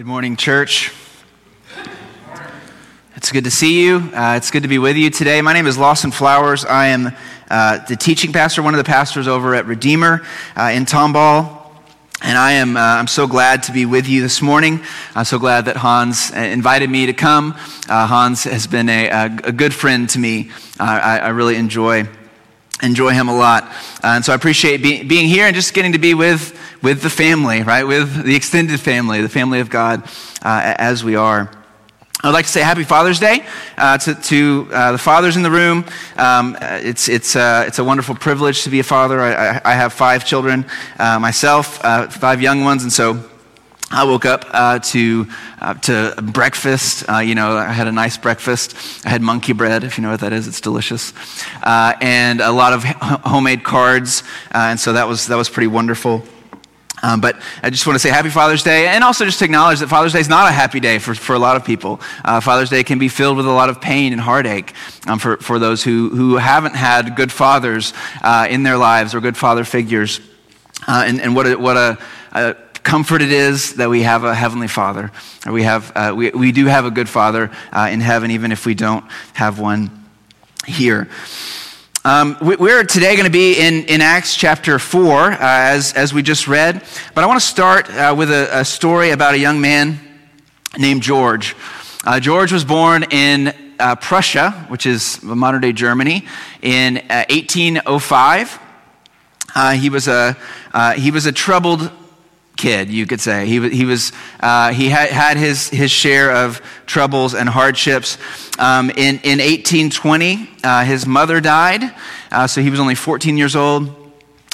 Good morning, church. It's good to see you. Uh, it's good to be with you today. My name is Lawson Flowers. I am uh, the teaching pastor, one of the pastors over at Redeemer uh, in Tomball. And I am uh, I'm so glad to be with you this morning. I'm so glad that Hans uh, invited me to come. Uh, Hans has been a, a, good friend to me. I, I really enjoy enjoy him a lot. Uh, and so I appreciate be, being here and just getting to be with, with the family, right? With the extended family, the family of God, uh, as we are. I'd like to say Happy Father's Day uh, to, to uh, the fathers in the room. Um, it's, it's, uh, it's a wonderful privilege to be a father. I, I, have five children uh, myself, five young ones, and so I woke up uh, to, uh, to breakfast. Uh, you know, I had a nice breakfast. I had monkey bread, if you know what that is. It's delicious. Uh, and a lot of homemade cards. Uh, and so that was, that was pretty wonderful. Um, but I just want to say Happy Father's Day and also just acknowledge that Father's Day is not a happy day for, for a lot of people. Uh, Father's Day can be filled with a lot of pain and heartache um, for, for those who, who haven't had good fathers in their lives or good father figures. and, and what a, what a, a comfort it is that we have a heavenly father. We, have, uh, we, we do have a good father uh, in heaven, even if we don't have one here. Um, we, are today going to be in, in Acts chapter 4, uh, as, as we just read. But I want to start uh, with a, a, story about a young man named George. Uh, George was born in uh, Prussia, which is modern day Germany, in 1805. he, was a, he was a troubled kid, you could say. He, he, was, uh, he had, had his, his share of troubles and hardships. Um, in, in 1820, uh, his mother died, uh, so he was only 14 years old.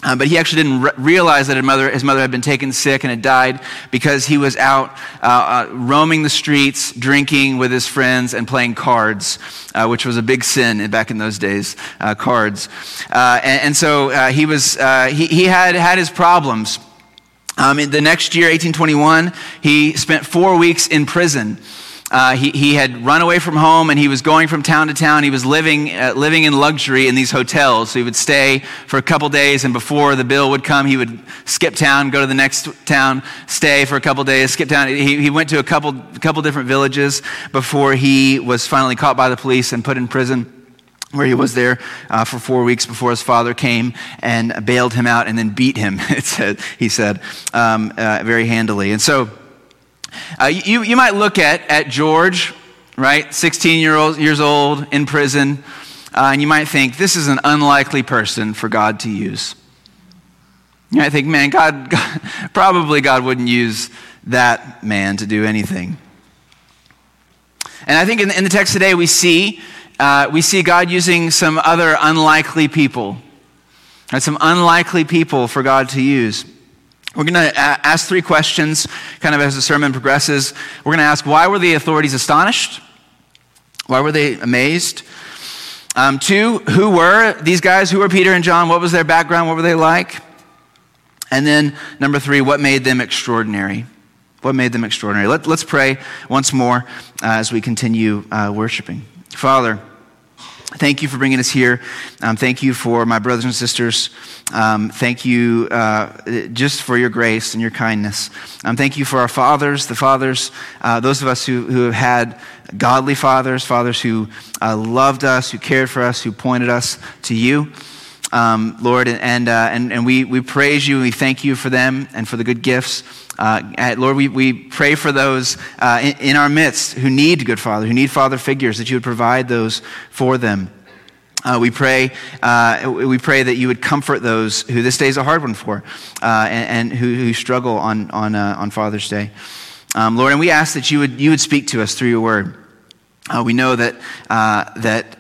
Uh, but he actually didn't re- realize that his mother, his mother had been taken sick and had died because he was out uh, uh, roaming the streets, drinking with his friends, and playing cards, which was a big sin back in those days, cards. And, and, so he, was, he, he had had his problems. Um, the next year, 1821, he spent four weeks in prison. Uh, he, he had run away from home and he was going from town to town. He was living, uh, living in luxury in these hotels. So he would stay for a couple days, and before the bill would come, he would skip town, go to the next town, stay for a couple days, skip town. He, he went to a couple, couple different villages before he was finally caught by the police and put in prison where he was there uh, for four weeks before his father came and bailed him out and then beat him, it said, he said, um, uh, very handily. And so uh, you, you might look at, at George, right, 16 year old, years old, in prison, uh, and you might think, this is an unlikely person for God to use. You might think, man, God, God probably God wouldn't use that man to do anything. And I think in, in the text today we see uh, we see God using some other unlikely people, some unlikely people for God to use. We're going to ask three questions kind of as the sermon progresses. We're going to ask why were the authorities astonished? Why were they amazed? Um, two, who were these guys? Who were Peter and John? What was their background? What were they like? And then, number three, what made them extraordinary? What made them extraordinary? Let, us pray once more uh, as we continue uh, worshiping. Father, thank you for bringing us here. Um, thank you for my brothers and sisters. Um, thank you uh, just for your grace and your kindness. Um, thank you for our fathers, the fathers, uh, those of us who, who have had godly fathers, fathers who uh, loved us, who cared for us, who pointed us to you. Um, Lord, and, uh, and, and we, we praise you and we thank you for them and for the good gifts. Uh, Lord, we, we pray for those uh, in, in, our midst who need good father, who need father figures, that you would provide those for them. Uh, we pray, uh, we pray that you would comfort those who this day is a hard one for, uh, and, and who, who, struggle on, on, uh, on Father's Day. Um, Lord, and we ask that you would, you would speak to us through your word. we know that, that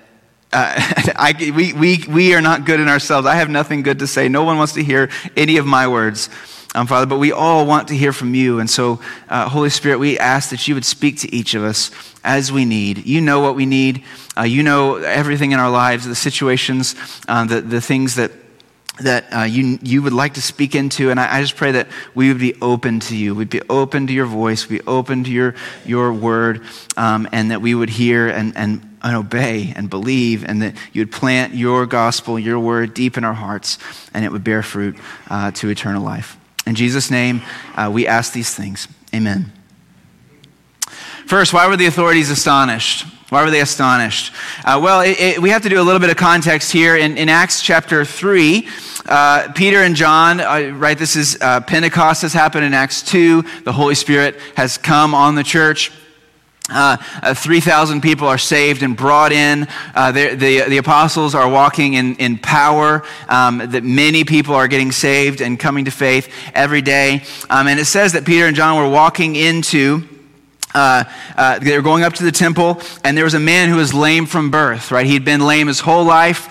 I, we, we, we are not good in ourselves. I have nothing good to say. No one wants to hear any of my words um, Father, but we all want to hear from you. And so, uh, Holy Spirit, we ask that you would speak to each of us as we need. You know what we need, uh, you know everything in our lives, the situations, uh, the, the things that that uh, you, you would like to speak into. And I, I, just pray that we would be open to you. We'd be open to your voice, We'd be open to your, your word, um, and that we would hear and, and, and obey and believe, and that you would plant your gospel, your word deep in our hearts, and it would bear fruit uh, to eternal life. In Jesus' name, uh, we ask these things. Amen. First, why were the authorities astonished? Why were they astonished? Uh, well, it, it, we have to do a little bit of context here. In, in Acts chapter 3, uh, Peter and John, uh, right, this is uh, Pentecost has happened in Acts 2. The Holy Spirit has come on the church. Uh, uh, 3,000 people are saved and brought in. Uh, the, the, apostles are walking in, in power, um, that many people are getting saved and coming to faith every day. Um, and it says that Peter and John were walking into uh, uh, they were going up to the temple, and there was a man who was lame from birth, right? He'd been lame his whole life.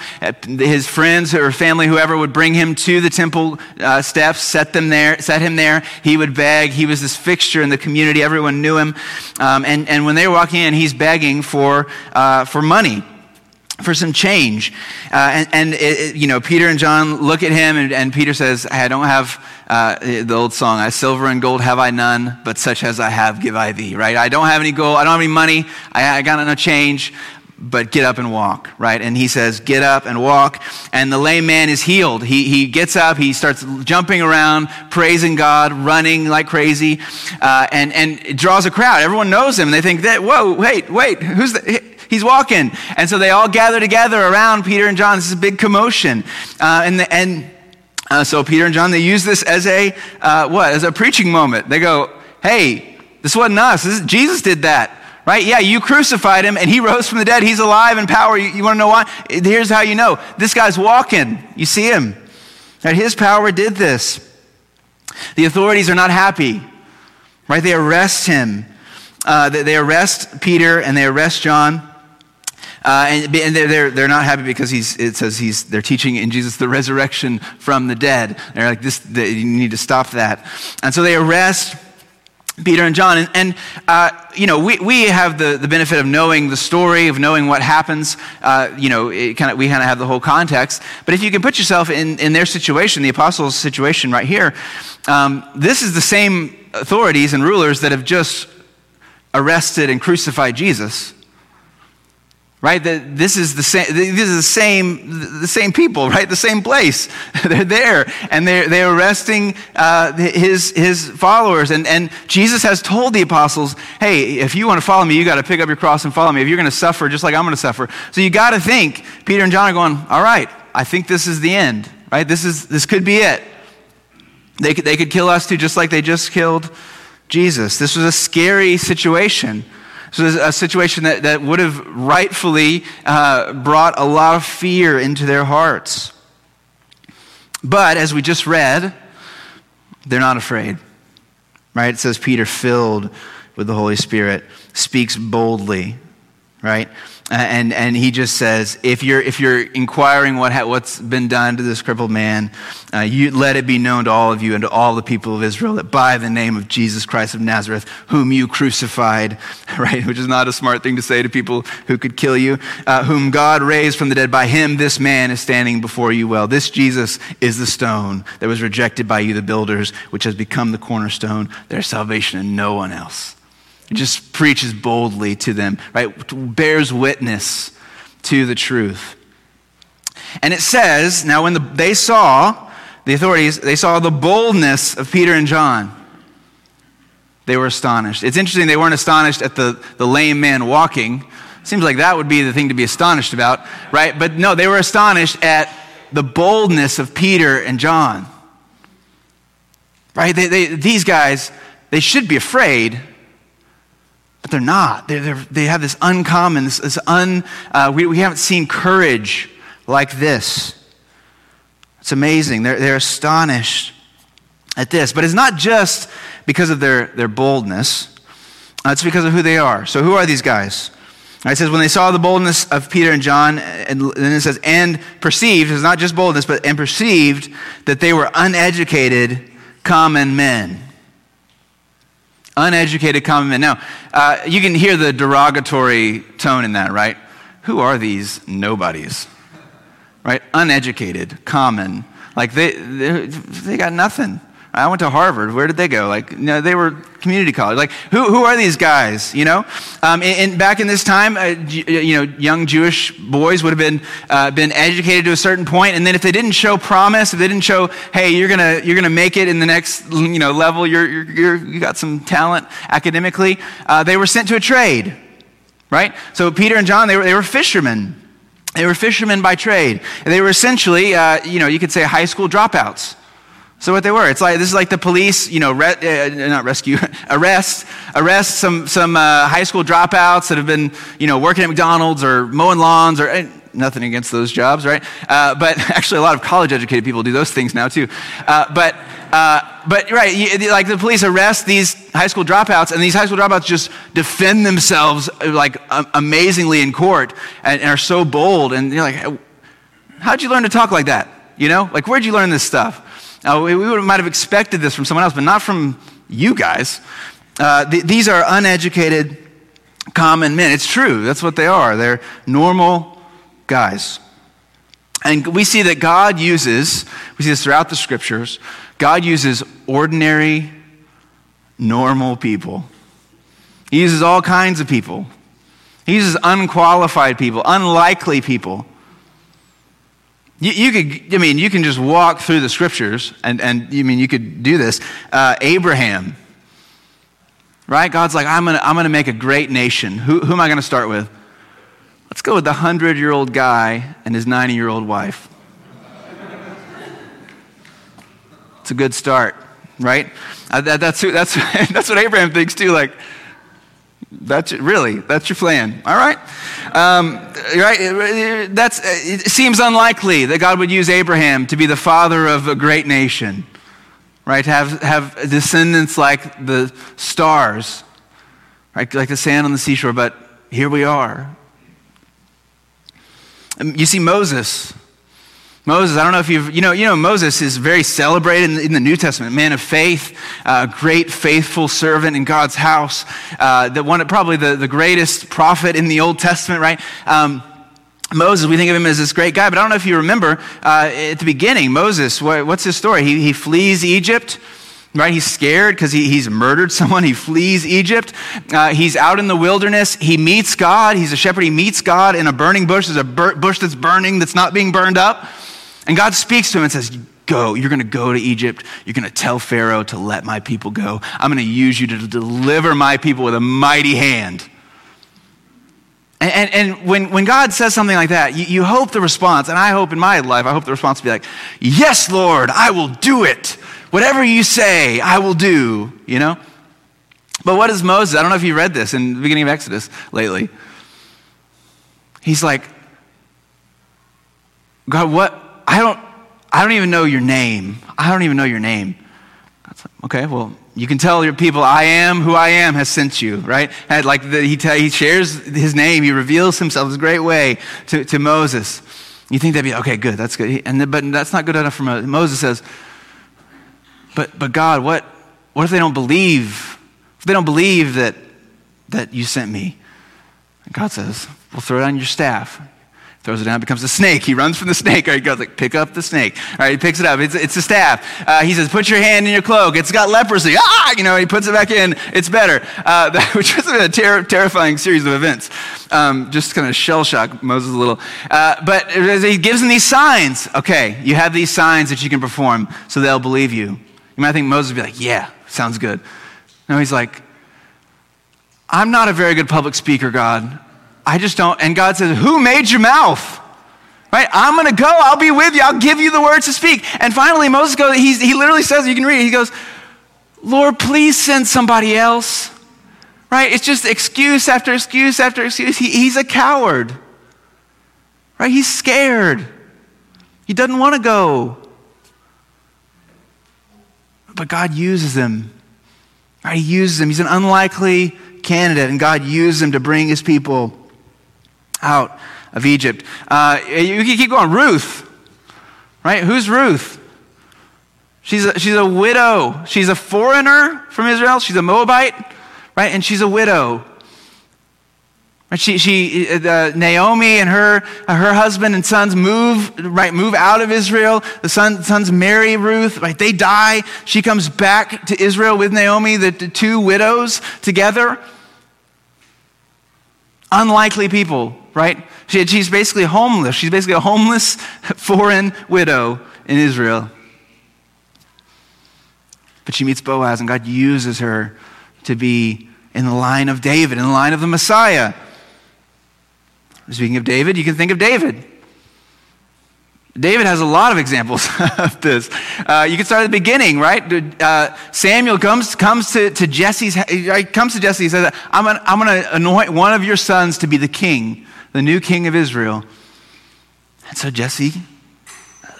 His friends or family, whoever, would bring him to the temple uh, steps, set, them there, set him there. He would beg. He was this fixture in the community. Everyone knew him. Um, and, and when they were walking in, he's begging for, uh, for money for some change. Uh, and, and it, you know, Peter and John look at him, and, and Peter says, I don't have uh, the old song, I silver and gold have I none, but such as I have give I thee, right? I don't have any gold, I don't have any money, I, I got no change, but get up and walk, right? And he says, get up and walk. And the lame man is healed. He, he gets up, he starts jumping around, praising God, running like crazy, uh, and, and draws a crowd. Everyone knows him. And they think, that, whoa, wait, wait, who's the, he's walking. And so they all gather together around Peter and John. This is a big commotion. Uh, and, the, and uh, so Peter and John, they use this as a, uh, what, as a preaching moment. They go, hey, this wasn't us. This is, Jesus did that. Right? Yeah, you crucified him and he rose from the dead. He's alive in power. You, you want to know why? Here's how you know. This guy's walking. You see him. That his power did this. The authorities are not happy. Right? They arrest him. Uh, they arrest Peter and they arrest John. Uh, and, and they're, they're not happy because he's, it says he's, they're teaching in Jesus the resurrection from the dead. And They're like, this, the, you need to stop that. And so they arrest Peter and John. And, and uh, you know, we, we have the, the benefit of knowing the story, of knowing what happens. Uh, you know, kind of, we kind of have the whole context. But if you can put yourself in, in their situation, the apostles' situation right here, um, this is the same authorities and rulers that have just arrested and crucified Jesus right? This is the same this is the same the same people right? The same place. They're there and they're, they're arresting uh, his his followers. And, and jesus has told the apostles hey if you want to follow me you got to pick up your cross and follow me. If you're going to suffer just like i'm going to suffer. So you got to think peter and john are going all right i think this is the end right? This is this could be it. They could, they could kill us too just like they just killed jesus. This was a scary situation so a situation that, that would have rightfully uh, brought a lot of fear into their hearts. But as we just read, they're not afraid. Right? It says Peter, filled with the Holy Spirit, speaks boldly. Right? and, and he just says, if you're, if you're inquiring what ha- what's been done to this crippled man, uh, you, let it be known to all of you and to all the people of Israel that by the name of Jesus Christ of Nazareth, whom you crucified, right, which is not a smart thing to say to people who could kill you, uh, whom God raised from the dead, by him this man is standing before you well. This Jesus is the stone that was rejected by you, the builders, which has become the cornerstone. There's salvation in no one else. Just preaches boldly to them, right? Bears witness to the truth. And it says, now when the, they saw, the authorities, they saw the boldness of Peter and John, they were astonished. It's interesting, they weren't astonished at the, the lame man walking. Seems like that would be the thing to be astonished about, right? But no, they were astonished at the boldness of Peter and John. Right? They, they, these guys, they should be afraid but they're not. They're, they're, they have this uncommon, this, this un, uh, we, we haven't seen courage like this. It's amazing. They're, they're astonished at this. But it's not just because of their, their boldness, uh, it's because of who they are. So, who are these guys? It says, when they saw the boldness of Peter and John, and then it says, and perceived, it's not just boldness, but and perceived that they were uneducated common men uneducated common men. Now, uh, you can hear the derogatory tone in that, right? Who are these nobodies? Right? Uneducated, common. Like they, they, they got nothing. I went to Harvard. Where did they go? Like, you know, they were community college. Like, who, who are these guys, you know? Um, and, and, back in this time, uh, you know, young Jewish boys would have been, uh, been educated to a certain point, and then if they didn't show promise, if they didn't show, hey, you're gonna, you're gonna make it in the next, you know, level, you're, you're, you're you got some talent academically, uh, they were sent to a trade, right? So Peter and John, they were, they were fishermen. They were fishermen by trade. They were essentially, uh, you know, you could say high school dropouts. So what they were, it's like this is like the police, you know, re- uh, not rescue, arrest, arrest some some uh, high school dropouts that have been, you know, working at McDonald's or mowing lawns or nothing against those jobs, right? Uh, but actually, a lot of college educated people do those things now too. Uh, but uh, but right, you, like the police arrest these high school dropouts, and these high school dropouts just defend themselves like amazingly in court and, and are so bold. And you're like, how'd you learn to talk like that? You know, like where'd you learn this stuff? Now, we, we might have expected this from someone else, but not from you guys. Uh, th- these are uneducated, common men. It's true. That's what they are. They're normal guys. And we see that God uses, we see this throughout the scriptures, God uses ordinary, normal people. He uses all kinds of people. He uses unqualified people, unlikely people. You, you, could, I mean, you can just walk through the scriptures, and, and I mean, you could do this. Uh, Abraham, right? God's like, I'm going to I'm gonna make a great nation. Who, who am I going to start with? Let's go with the 100 year old guy and his 90 year old wife. It's a good start, right? Uh, that, that's, that's, that's what Abraham thinks too. Like, that's really that's your plan. All right, um, right. That's it seems unlikely that God would use Abraham to be the father of a great nation, right? Have have descendants like the stars, right? Like the sand on the seashore. But here we are. Um, you see Moses. Moses, I don't know if you've, you know, you know, Moses is very celebrated in the, in the New Testament, man of faith, uh, great faithful servant in God's house, uh, one, probably the, the greatest prophet in the Old Testament, right? Um, Moses, we think of him as this great guy, but I don't know if you remember uh, at the beginning, Moses, what, what's his story? He, he flees Egypt right? He's scared because he, he's murdered someone. He flees Egypt. Uh, he's out in the wilderness. He meets God. He's a shepherd. He meets God in a burning bush. There's a bur- bush that's burning that's not being burned up. And God speaks to him and says, Go. You're going to go to Egypt. You're going to tell Pharaoh to let my people go. I'm going to use you to deliver my people with a mighty hand. And, and, and, when, when God says something like that, you, you hope the response, and I hope in my life, I hope the response will be like, Yes, Lord, I will do it. Whatever you say, I will do, you know? But what is Moses? I don't know if you read this in the beginning of Exodus lately. He's like, God, what, I don't, I don't even know your name. I don't even know your name. Okay, well, you can tell your people, I am who I am has sent you, right? And like the, he, he shares his name, he reveals himself in a great way to, to Moses. You think that'd be, okay, good, that's good. And, but that's not good enough for Moses. Moses says, but, but God, what, what if they don't believe? If they don't believe that, that you sent me? And God says, well, throw on your staff throws it down, becomes a snake. He runs from the snake. Right, he goes like, pick up the snake. All right, he picks it up. It's, it's a staff. Uh, he says, put your hand in your cloak. It's got leprosy. Ah, you know, he puts it back in. It's better. Uh, which was a ter- terrifying series of events. Um, just kind of shell shock Moses a little. Uh, but he gives them these signs. Okay, you have these signs that you can perform, so they'll believe you. You might think Moses would be like, yeah, sounds good. No, he's like, I'm not a very good public speaker, God. I just don't. And God says, Who made your mouth? Right? I'm going to go. I'll be with you. I'll give you the words to speak. And finally, Moses goes, he literally says, you can read it. He goes, Lord, please send somebody else. Right? It's just excuse after excuse after excuse. He, he's a coward. Right? He's scared. He doesn't want to go. But God uses him. Right? He uses him. He's an unlikely candidate, and God uses him to bring his people out of Egypt. Uh, you can keep going. Ruth, right? Who's Ruth? She's a, she's a widow. She's a foreigner from Israel. She's a Moabite, right? And she's a widow. She, she, uh, Naomi and her, her husband and sons move, right, move out of Israel. The son, sons marry Ruth, right? They die. She comes back to Israel with Naomi, the, the two widows together. Unlikely people, right? She, she's basically homeless. She's basically a homeless foreign widow in Israel. But she meets Boaz, and God uses her to be in the line of David, in the line of the Messiah. Speaking of David, you can think of David. David has a lot of examples of this. Uh, you can start at the beginning, right? Uh, Samuel comes, comes to, to Jesse's, comes to Jesse and says, I'm going to anoint one of your sons to be the king, the new king of Israel. And so Jesse,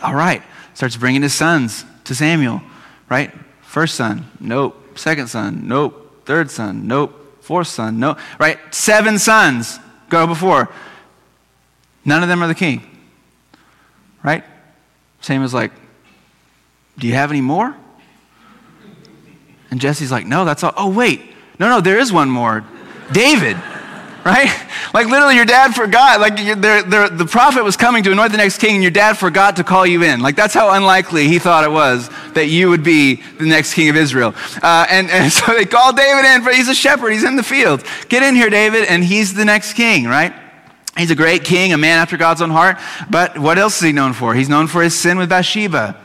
all right, starts bringing his sons to Samuel, right? First son, nope. Second son, nope. Third son, nope. Fourth son, nope. Right? Seven sons go before. None of them are the king. Right? Same as like, do you have any more? And Jesse's like, no, that's all. Oh, wait. No, no, there is one more. David. Right? Like literally, your dad forgot. Like they're, they're, the prophet was coming to anoint the next king, and your dad forgot to call you in. Like that's how unlikely he thought it was that you would be the next king of Israel. Uh, and, and so they called David in, but he's a shepherd. He's in the field. Get in here, David, and he's the next king, right? He's a great king, a man after God's own heart. But what else is he known for? He's known for his sin with Bathsheba.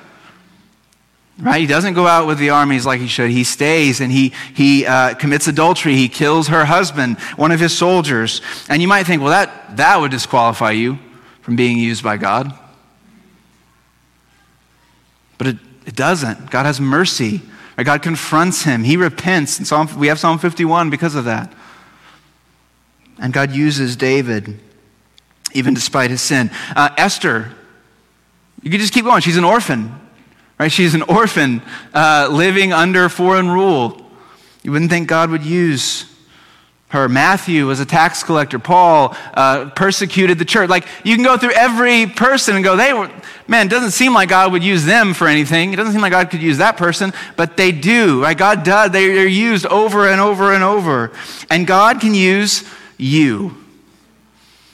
Right? He doesn't go out with the armies like he should. He stays and he, he uh, commits adultery. He kills her husband, one of his soldiers. And you might think, well, that, that would disqualify you from being used by God. But it, it doesn't. God has mercy. Right? God confronts him. He repents. And Psalm, we have Psalm 51 because of that. And God uses David even despite his sin. Uh, Esther, you could just keep going. She's an orphan, right? She's an orphan uh, living under foreign rule. You wouldn't think God would use her. Matthew was a tax collector. Paul uh, persecuted the church. Like, you can go through every person and go, they were, man, it doesn't seem like God would use them for anything. It doesn't seem like God could use that person, but they do, right? God does. They're used over and over and over. And God can use you.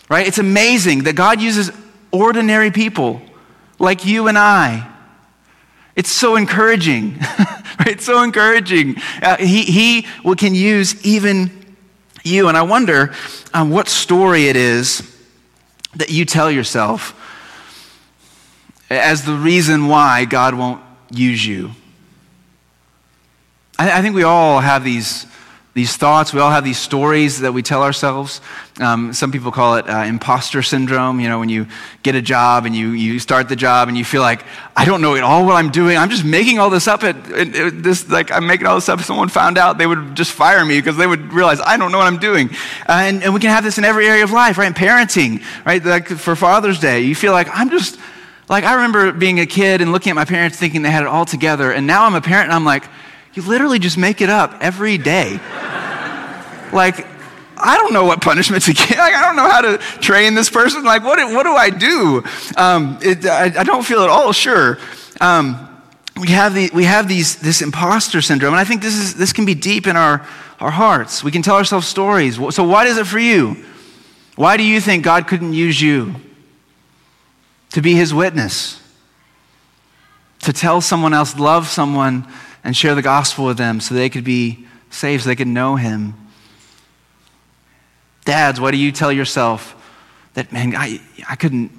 Right? It's amazing that God uses ordinary people like you and I. It's so encouraging. It's so encouraging. Uh, he he can use even you. And I wonder um, what story it is that you tell yourself as the reason why God won't use you. I, I think we all have these these thoughts. We all have these stories that we tell ourselves. Um, some people call it uh, imposter syndrome. You know, when you get a job and you, you start the job and you feel like, I don't know at all what I'm doing. I'm just making all this up. At, at, at this, like, I'm making all this up. If someone found out, they would just fire me because they would realize I don't know what I'm doing. Uh, and, and we can have this in every area of life, right? In parenting, right? Like for Father's Day, you feel like I'm just, like, I remember being a kid and looking at my parents thinking they had it all together. And now I'm a parent and I'm like, you literally just make it up every day. like, I don't know what punishment to give. Like, I don't know how to train this person. Like, what, what do I do? Um, it, I, I, don't feel at all sure. Um, we have, the, we have these, this imposter syndrome, and I think this, is, this can be deep in our, our hearts. We can tell ourselves stories. So, what is it for you? Why do you think God couldn't use you to be his witness? To tell someone else, love someone and share the gospel with them so they could be saved, so they could know him. Dads, why do you tell yourself that, man, I, I couldn't,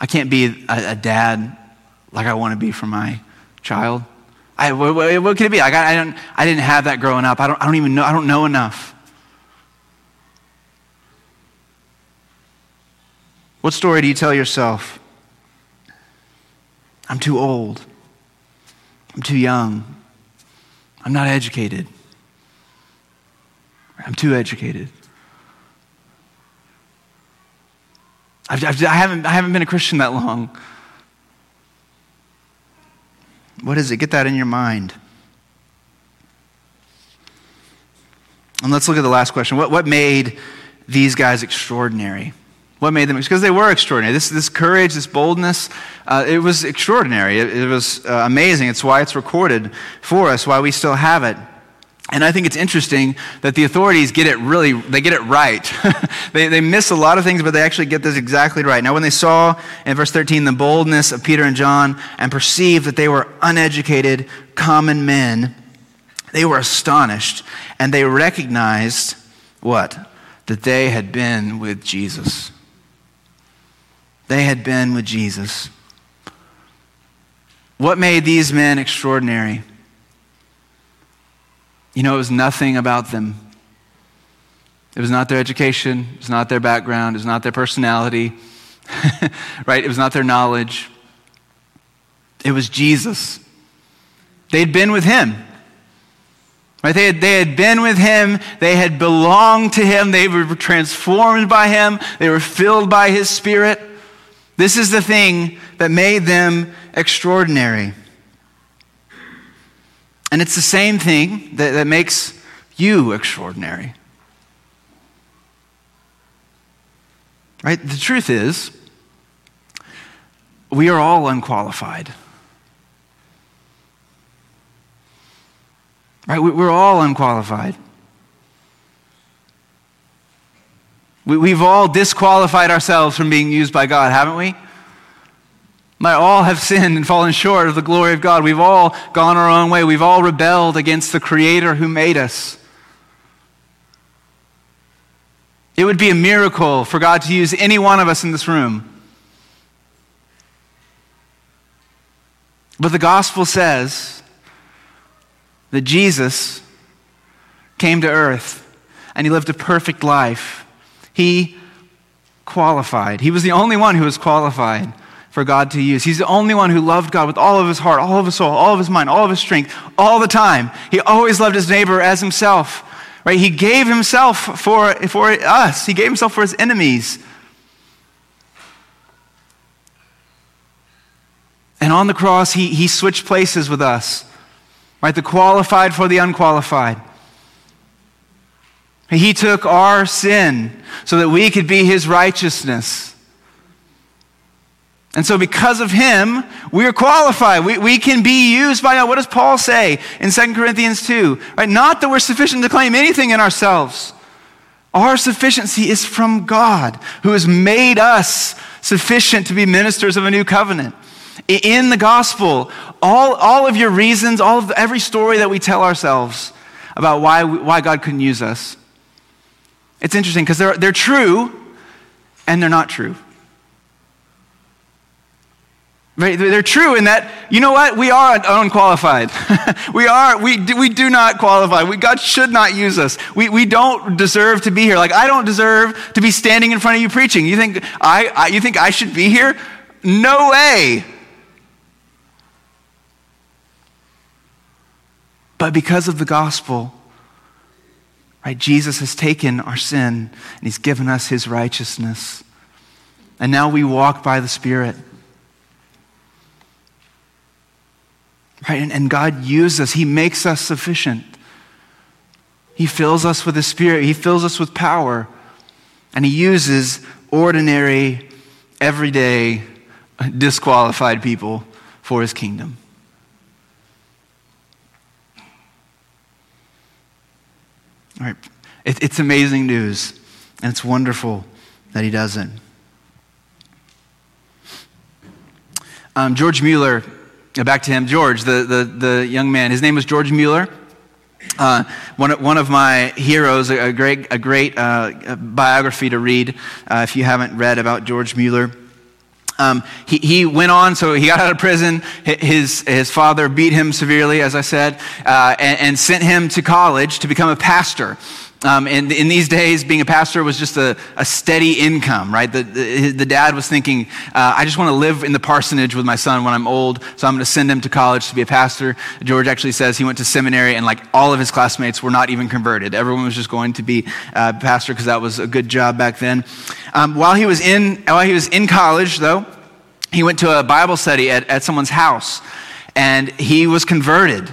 I can't be a, a dad like I want to be for my child? I, what, what, could it be? Like, I, I, don't, I didn't have that growing up. I don't, I don't even know, I don't know enough. What story do you tell yourself? I'm too old. I'm too young. I'm not educated. I'm too educated. I've, I've, I, haven't, I haven't been a Christian that long. What is it? Get that in your mind. And let's look at the last question. What, what made these guys extraordinary? What made them? Because they were extraordinary. This, this courage, this boldness, uh, it was extraordinary. It, it was uh, amazing. It's why it's recorded for us, why we still have it. And I think it's interesting that the authorities get it really, they get it right. they, they miss a lot of things, but they actually get this exactly right. Now, when they saw in verse 13 the boldness of Peter and John and perceived that they were uneducated, common men, they were astonished and they recognized what? That they had been with Jesus. They had been with Jesus. What made these men extraordinary? You know, it was nothing about them. It was not their education, it was not their background, it was not their personality, right? It was not their knowledge. It was Jesus. They'd been with him. Right? They, had, they had been with him. They had belonged to him. They were transformed by him. They were filled by his spirit. This is the thing that made them extraordinary. And it's the same thing that, that makes you extraordinary. Right? The truth is, we are all unqualified. Right? We're all unqualified. We've all disqualified ourselves from being used by God, haven't we? Might all have sinned and fallen short of the glory of God. We've all gone our own way. We've all rebelled against the Creator who made us. It would be a miracle for God to use any one of us in this room. But the gospel says that Jesus came to earth and he lived a perfect life. He qualified. He was the only one who was qualified for God to use. He's the only one who loved God with all of his heart, all of his soul, all of his mind, all of his strength, all the time. He always loved his neighbor as himself. Right? He gave himself for, for us. He gave himself for his enemies. And on the cross, he, he switched places with us. Right? The qualified for the unqualified. He took our sin so that we could be his righteousness. And so, because of him, we are qualified. We, we can be used by God. What does Paul say in 2 Corinthians 2? Right? Not that we're sufficient to claim anything in ourselves. Our sufficiency is from God, who has made us sufficient to be ministers of a new covenant. In the gospel, all, all of your reasons, all of the, every story that we tell ourselves about why, why God couldn't use us, it's interesting because they're, they're true and they're not true. Right? They're true in that, you know what? We are unqualified. we are, we do, we do not qualify. We, God should not use us. We, we don't deserve to be here. Like, I don't deserve to be standing in front of you preaching. You think I, I you think I should be here? No way. But because of the gospel, right, Jesus has taken our sin and he's given us his righteousness. And now we walk by the Spirit. Right? And, and God uses us, He makes us sufficient. He fills us with the Spirit, He fills us with power, and He uses ordinary, everyday, disqualified people for His kingdom. All right. It, it's amazing news, and it's wonderful that He doesn't. Um, George Mueller back to him, George, the, the, the young man. His name was George Mueller. Uh, one, one of my heroes, a, great, a great uh, biography to read uh, if you haven't read about George Mueller. Um, he, he went on, so he got out of prison. His, his father beat him severely, as I said, uh, and, and sent him to college to become a pastor. Um, and in these days, being a pastor was just a, a steady income, right? The, the, the dad was thinking, uh, I just want to live in the parsonage with my son when I'm old, so I'm going to send him to college to be a pastor. George actually says he went to seminary and like all of his classmates were not even converted. Everyone was just going to be a pastor because that was a good job back then. Um, while, he was in, while he was in college, though, he went to a Bible study at, at someone's house and he was converted.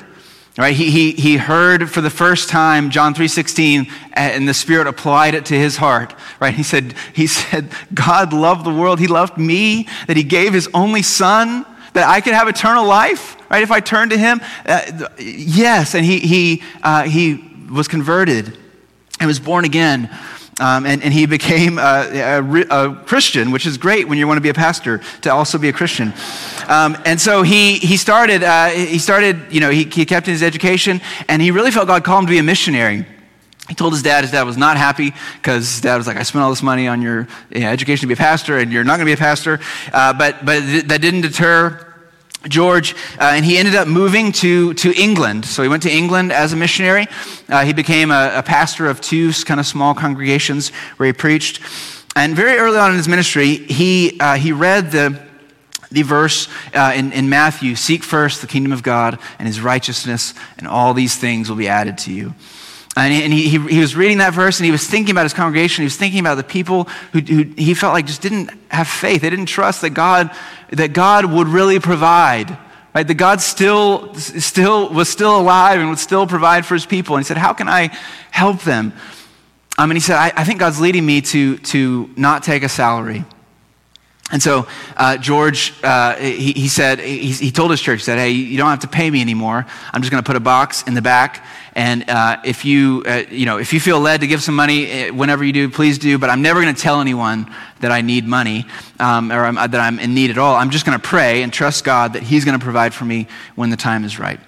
Right? He, he, he heard for the first time John 3.16 and the Spirit applied it to his heart. Right? He said, he said, God loved the world. He loved me, that he gave his only son, that I could have eternal life, right? If I turn to him. Uh, yes. And he, he, uh, he was converted and was born again. Um, and, and, he became a, a, a, Christian, which is great when you want to be a pastor to also be a Christian. Um, and so he, he started, uh, he started, you know, he, he kept his education, and he really felt God called him to be a missionary. He told his dad, his dad was not happy because his dad was like, I spent all this money on your you know, education to be a pastor, and you're not going to be a pastor. Uh, but, but that didn't deter George, uh, and he ended up moving to, to England. So he went to England as a missionary. Uh, he became a, a, pastor of two kind of small congregations where he preached. And very early on in his ministry, he, uh, he read the, the verse uh, in, in Matthew Seek first the kingdom of God and his righteousness, and all these things will be added to you. And, he, he, he, was reading that verse and he was thinking about his congregation. He was thinking about the people who, who he felt like just didn't have faith. They didn't trust that God, that God would really provide. Right? That God still, still was still alive and would still provide for his people. And he said, How can I help them? Um, and he said, I, I think God's leading me to, to not take a salary. And so uh, George, uh, he, he, said, he, he, told his church, he said, hey, you don't have to pay me anymore. I'm just going to put a box in the back. And uh, if, you, uh, you know, if you feel led to give some money, eh, whenever you do, please do. But I'm never going to tell anyone that I need money um, or I'm, that I'm in need at all. I'm just going to pray and trust God that he's going to provide for me when the time is right.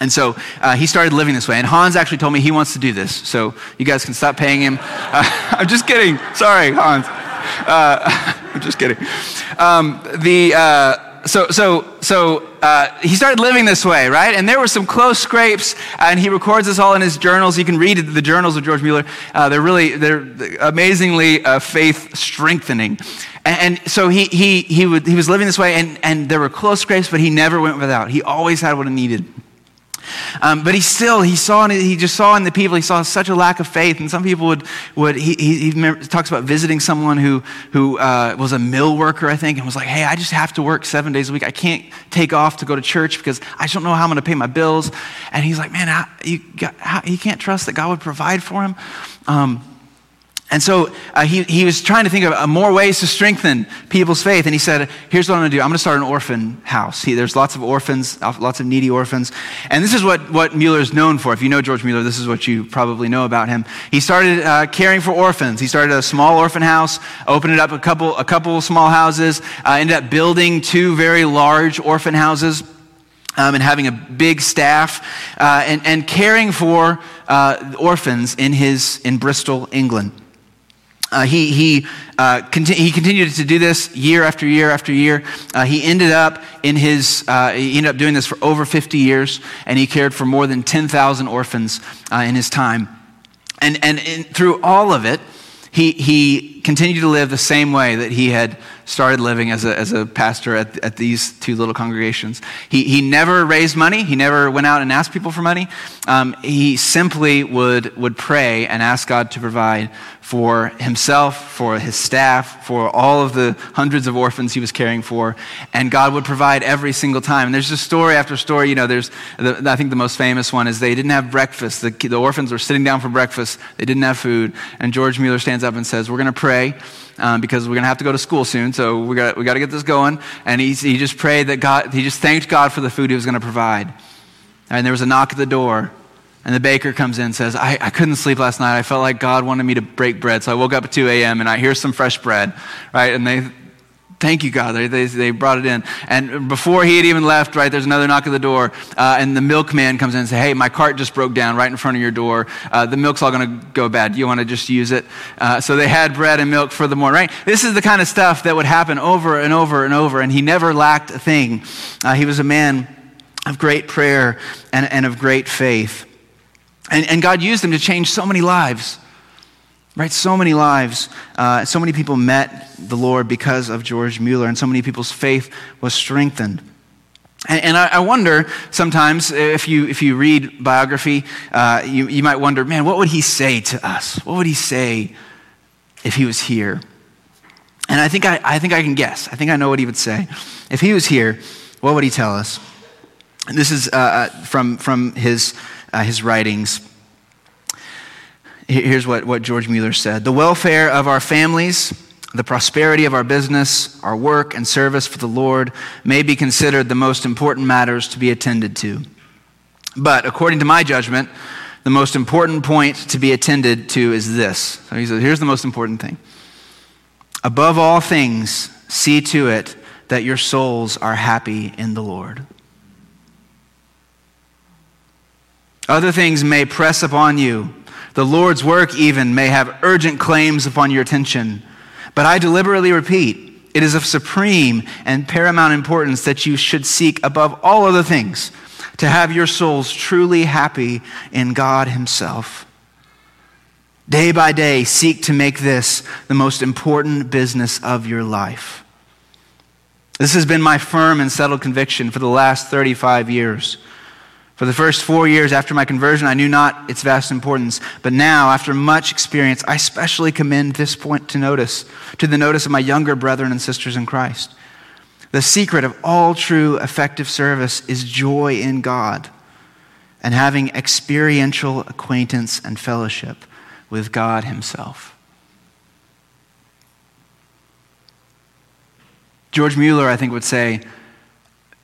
And so uh, he started living this way. And Hans actually told me he wants to do this. So you guys can stop paying him. Uh, I'm just kidding. Sorry, Hans. Uh, I'm just kidding. Um, the, uh, so, so, so uh, he started living this way, right? And there were some close scrapes, and he records this all in his journals. You can read the journals of George Mueller. Uh, they're really, they're amazingly uh, faith strengthening. And, and, so he, he, he, would, he was living this way, and, and there were close scrapes, but he never went without. He always had what he needed. Um, but he still, he saw, he just saw in the people, he saw such a lack of faith. And some people would, would he, he, he talks about visiting someone who, who uh, was a mill worker, I think, and was like, hey, I just have to work seven days a week. I can't take off to go to church because I just don't know how I'm going to pay my bills. And he's like, man, how, you, how, you can't trust that God would provide for him. Um, and so uh, he, he was trying to think of uh, more ways to strengthen people's faith. And he said, Here's what I'm going to do I'm going to start an orphan house. He, there's lots of orphans, lots of needy orphans. And this is what, what Mueller is known for. If you know George Mueller, this is what you probably know about him. He started uh, caring for orphans. He started a small orphan house, opened it up a couple, a couple small houses, uh, ended up building two very large orphan houses. Um, and having a big staff uh, and, and caring for uh, orphans in, his, in Bristol, England. Uh, he, he, uh, conti- he continued to do this year after year after year. Uh, he ended up in his, uh, he ended up doing this for over 50 years, and he cared for more than 10,000 orphans uh, in his time. And, and in, through all of it, he, he continued to live the same way that he had started living as a, as a pastor at, at these two little congregations. He, he never raised money. He never went out and asked people for money. Um, he simply would, would pray and ask God to provide for himself, for his staff, for all of the hundreds of orphans he was caring for. And God would provide every single time. And there's just story after story. You know, there's, the, I think the most famous one is they didn't have breakfast. The, the orphans were sitting down for breakfast. They didn't have food. And George Mueller stands up and says, We're going to pray um, because we're going to have to go to school soon, so we got we got to get this going. And he, he just prayed that God, he just thanked God for the food he was going to provide. And there was a knock at the door, and the baker comes in and says, I, I couldn't sleep last night. I felt like God wanted me to break bread, so I woke up at 2 a.m. and I hear some fresh bread, right? And they Thank you, God. They, they, brought it in. And before he had even left, right, there's another knock at the door. Uh, and the milkman comes in and says, Hey, my cart just broke down right in front of your door. Uh, the milk's all going to go bad. Do you want to just use it? Uh, so they had bread and milk for the morning, right? This is the kind of stuff that would happen over and over and over. And he never lacked a thing. Uh, he was a man of great prayer and, and of great faith. And, and God used him to change so many lives. Right? So many lives, uh, so many people met the Lord because of George Mueller, and so many people's faith was strengthened. And, and I, I, wonder sometimes if you, if you read biography, uh, you, you might wonder, man, what would he say to us? What would he say if he was here? And I think I, I think I can guess. I think I know what he would say. If he was here, what would he tell us? And this is uh, uh from, from his, uh, his writings. Here's what, what George Mueller said The welfare of our families, the prosperity of our business, our work and service for the Lord may be considered the most important matters to be attended to. But according to my judgment, the most important point to be attended to is this. So he says, here's the most important thing. Above all things, see to it that your souls are happy in the Lord. Other things may press upon you. The Lord's work, even, may have urgent claims upon your attention. But I deliberately repeat, it is of supreme and paramount importance that you should seek above all other things to have your souls truly happy in God Himself. Day by day, seek to make this the most important business of your life. This has been my firm and settled conviction for the last 35 years. For the first four years after my conversion, I knew not its vast importance. But now, after much experience, I especially commend this point to notice, to the notice of my younger brethren and sisters in Christ. The secret of all true effective service is joy in God and having experiential acquaintance and fellowship with God Himself. George Mueller, I think, would say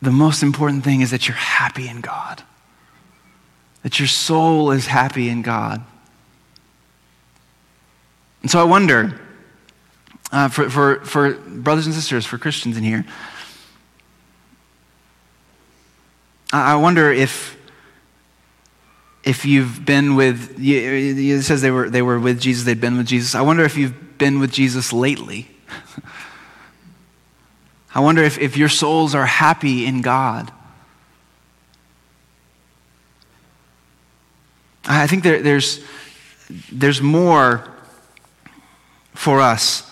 the most important thing is that you're happy in God, that your soul is happy in God. And so I wonder, uh, for, for, for brothers and sisters, for Christians in here, I wonder if if you've been with it says they were they were with Jesus they'd been with Jesus. I wonder if you've been with Jesus lately. I wonder if, if your souls are happy in God I think there, there's there's more for us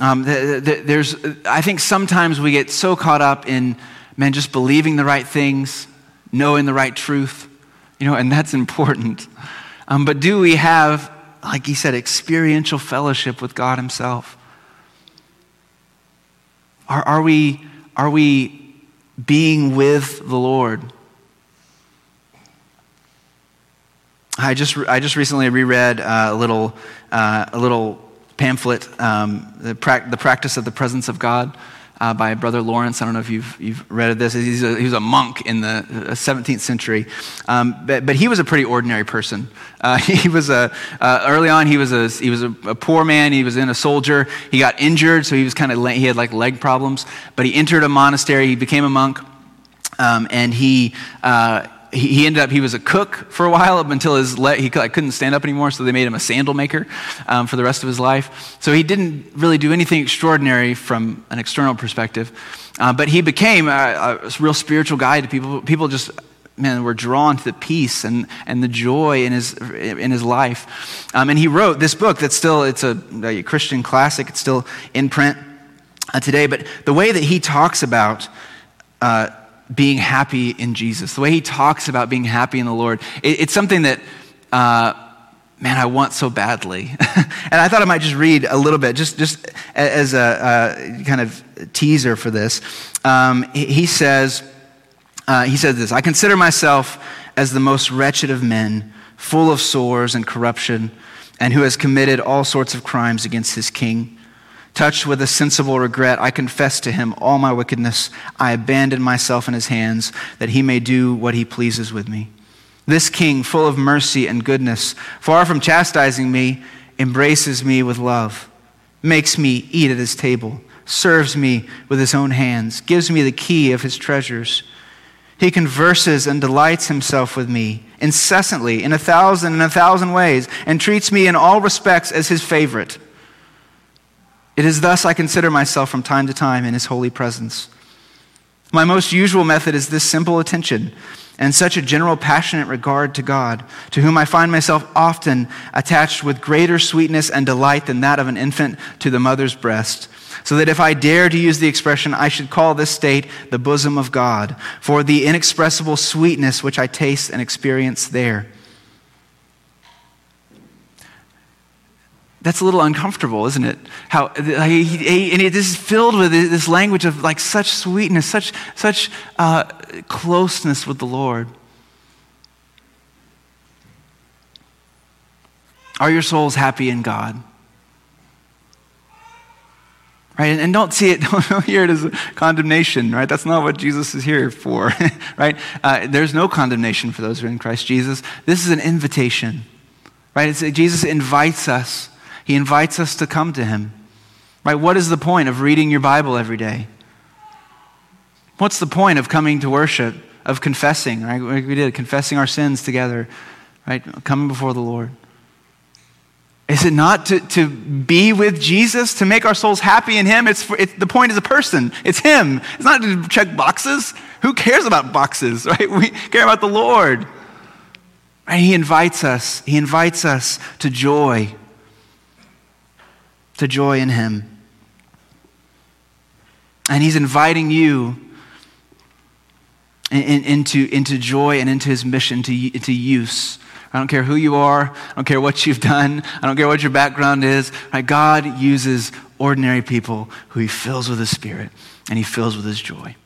um, there's I think sometimes we get so caught up in man, just believing the right things, knowing the right truth, you know, and that's important. Um, but do we have, like he said, experiential fellowship with God Himself? Are, are, we, are we being with the Lord? I just, I just recently reread uh, a little, uh, a little pamphlet, um, the, pra- the Practice of the Presence of God uh, by Brother Lawrence. I don't know if you've, you've read this. He's a, he was a monk in the 17th uh, century. Um, but, but, he was a pretty ordinary person. Uh, he was a, uh, early on, he was, a, he was a, a, poor man. He was in a soldier. He got injured, so he was kind of, he had like leg problems. But he entered a monastery. He became a monk. Um, and he, uh, he, ended up, he was a cook for a while up until his leg, he couldn't stand up anymore, so they made him a sandal maker um, for the rest of his life. So he didn't really do anything extraordinary from an external perspective. Uh, but he became a, a, real spiritual guide to people. People just, man, were drawn to the peace and, and the joy in his, in his life. Um, and he wrote this book that's still, it's a, a Christian classic. It's still in print uh, today. But the way that he talks about uh, being happy in Jesus, the way he talks about being happy in the Lord. It, it's something that, uh, man, I want so badly. and I thought I might just read a little bit, just, just as a, a kind of teaser for this. Um, he says, uh, he says this I consider myself as the most wretched of men, full of sores and corruption, and who has committed all sorts of crimes against his king. Touched with a sensible regret, I confess to him all my wickedness. I abandon myself in his hands, that he may do what he pleases with me. This king, full of mercy and goodness, far from chastising me, embraces me with love, makes me eat at his table, serves me with his own hands, gives me the key of his treasures. He converses and delights himself with me incessantly in a thousand and a thousand ways, and treats me in all respects as his favorite. It is thus I consider myself from time to time in his holy presence. My most usual method is this simple attention and such a general passionate regard to God, to whom I find myself often attached with greater sweetness and delight than that of an infant to the mother's breast. So that if I dare to use the expression, I should call this state the bosom of God, for the inexpressible sweetness which I taste and experience there. That's a little uncomfortable, isn't it? How and it is filled with this language of like such sweetness, such such uh, closeness with the Lord. Are your souls happy in God? Right? And don't see it, don't hear it as condemnation, right? That's not what Jesus is here for, right? Uh, there's no condemnation for those who are in Christ Jesus. This is an invitation, right? It's, Jesus invites us. He invites us to come to him, right? What is the point of reading your Bible every day? What's the point of coming to worship, of confessing, right? we did, confessing our sins together, right? Coming before the Lord. Is it not to, to be with Jesus, to make our souls happy in Him? It's, for, it, the point is a person. It's Him. It's not to check boxes. Who cares about boxes, right? We care about the Lord. Right? He invites us. He invites us to joy, to joy in Him. And He's inviting you in, in, into, into joy and into His mission, to, into use I don't care who you are. I don't care what you've done. I don't care what your background is. Right? God uses ordinary people who he fills with his spirit and he fills with his joy.